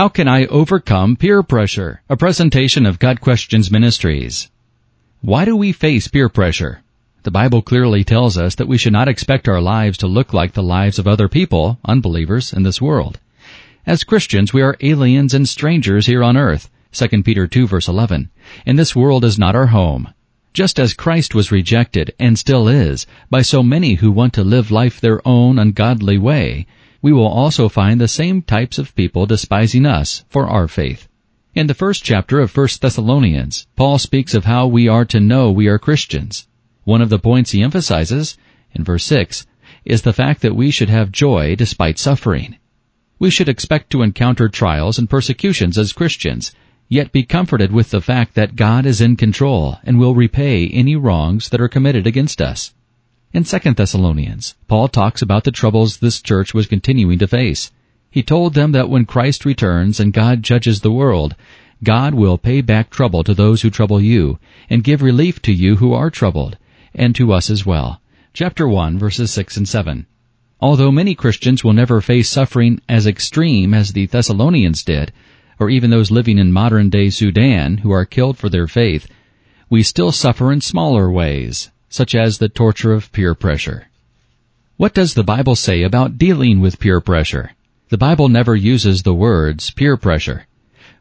How can I overcome peer pressure? A presentation of Got Questions Ministries. Why do we face peer pressure? The Bible clearly tells us that we should not expect our lives to look like the lives of other people, unbelievers, in this world. As Christians, we are aliens and strangers here on earth. 2 Peter 2 verse 11. And this world is not our home. Just as Christ was rejected, and still is, by so many who want to live life their own ungodly way, we will also find the same types of people despising us for our faith. In the first chapter of 1 Thessalonians, Paul speaks of how we are to know we are Christians. One of the points he emphasizes, in verse 6, is the fact that we should have joy despite suffering. We should expect to encounter trials and persecutions as Christians, Yet be comforted with the fact that God is in control and will repay any wrongs that are committed against us. In 2 Thessalonians, Paul talks about the troubles this church was continuing to face. He told them that when Christ returns and God judges the world, God will pay back trouble to those who trouble you, and give relief to you who are troubled, and to us as well. Chapter 1 verses 6 and 7. Although many Christians will never face suffering as extreme as the Thessalonians did, or even those living in modern day Sudan who are killed for their faith, we still suffer in smaller ways, such as the torture of peer pressure. What does the Bible say about dealing with peer pressure? The Bible never uses the words peer pressure,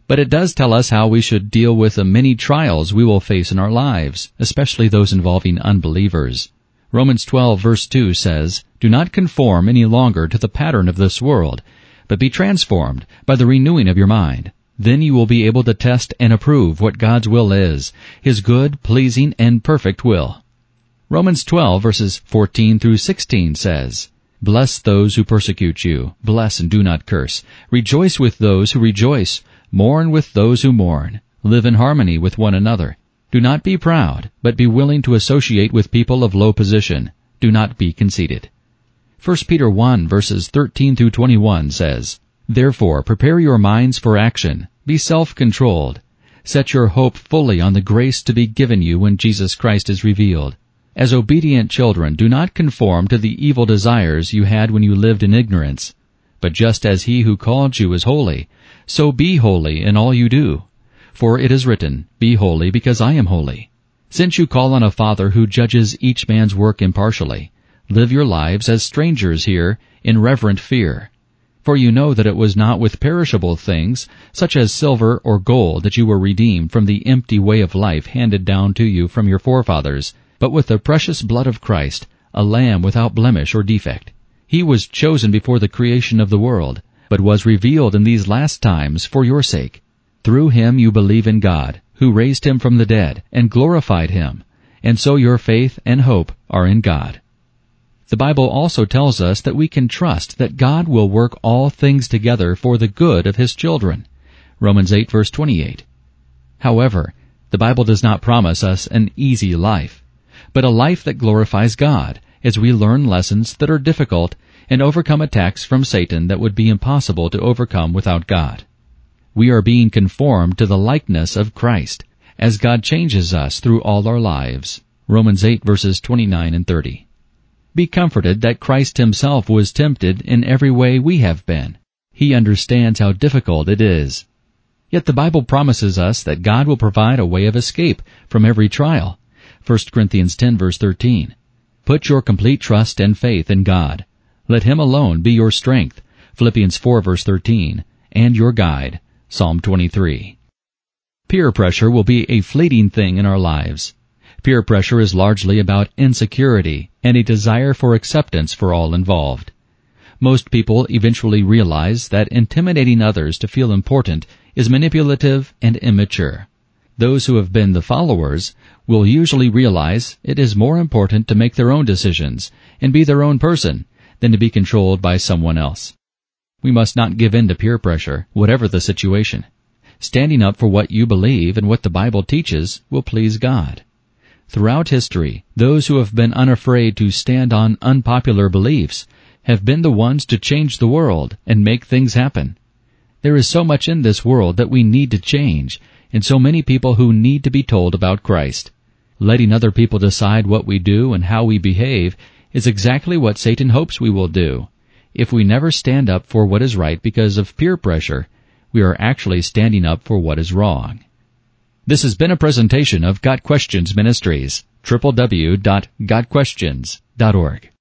but it does tell us how we should deal with the many trials we will face in our lives, especially those involving unbelievers. Romans 12 verse 2 says, Do not conform any longer to the pattern of this world, but be transformed by the renewing of your mind. Then you will be able to test and approve what God's will is, His good, pleasing, and perfect will. Romans 12 verses 14 through 16 says, Bless those who persecute you. Bless and do not curse. Rejoice with those who rejoice. Mourn with those who mourn. Live in harmony with one another. Do not be proud, but be willing to associate with people of low position. Do not be conceited. 1 Peter 1 verses 13 through 21 says, Therefore prepare your minds for action. Be self-controlled. Set your hope fully on the grace to be given you when Jesus Christ is revealed. As obedient children, do not conform to the evil desires you had when you lived in ignorance. But just as he who called you is holy, so be holy in all you do. For it is written, Be holy because I am holy. Since you call on a Father who judges each man's work impartially, Live your lives as strangers here in reverent fear. For you know that it was not with perishable things, such as silver or gold, that you were redeemed from the empty way of life handed down to you from your forefathers, but with the precious blood of Christ, a lamb without blemish or defect. He was chosen before the creation of the world, but was revealed in these last times for your sake. Through him you believe in God, who raised him from the dead, and glorified him, and so your faith and hope are in God. The Bible also tells us that we can trust that God will work all things together for the good of His children. Romans 8 verse 28. However, the Bible does not promise us an easy life, but a life that glorifies God as we learn lessons that are difficult and overcome attacks from Satan that would be impossible to overcome without God. We are being conformed to the likeness of Christ as God changes us through all our lives. Romans 8 verses 29 and 30. Be comforted that Christ himself was tempted in every way we have been. He understands how difficult it is. Yet the Bible promises us that God will provide a way of escape from every trial. 1 Corinthians 10 verse 13. Put your complete trust and faith in God. Let Him alone be your strength. Philippians 4 verse 13. And your guide. Psalm 23. Peer pressure will be a fleeting thing in our lives. Peer pressure is largely about insecurity and a desire for acceptance for all involved. Most people eventually realize that intimidating others to feel important is manipulative and immature. Those who have been the followers will usually realize it is more important to make their own decisions and be their own person than to be controlled by someone else. We must not give in to peer pressure, whatever the situation. Standing up for what you believe and what the Bible teaches will please God. Throughout history, those who have been unafraid to stand on unpopular beliefs have been the ones to change the world and make things happen. There is so much in this world that we need to change, and so many people who need to be told about Christ. Letting other people decide what we do and how we behave is exactly what Satan hopes we will do. If we never stand up for what is right because of peer pressure, we are actually standing up for what is wrong. This has been a presentation of Got Questions Ministries, www.gotquestions.org.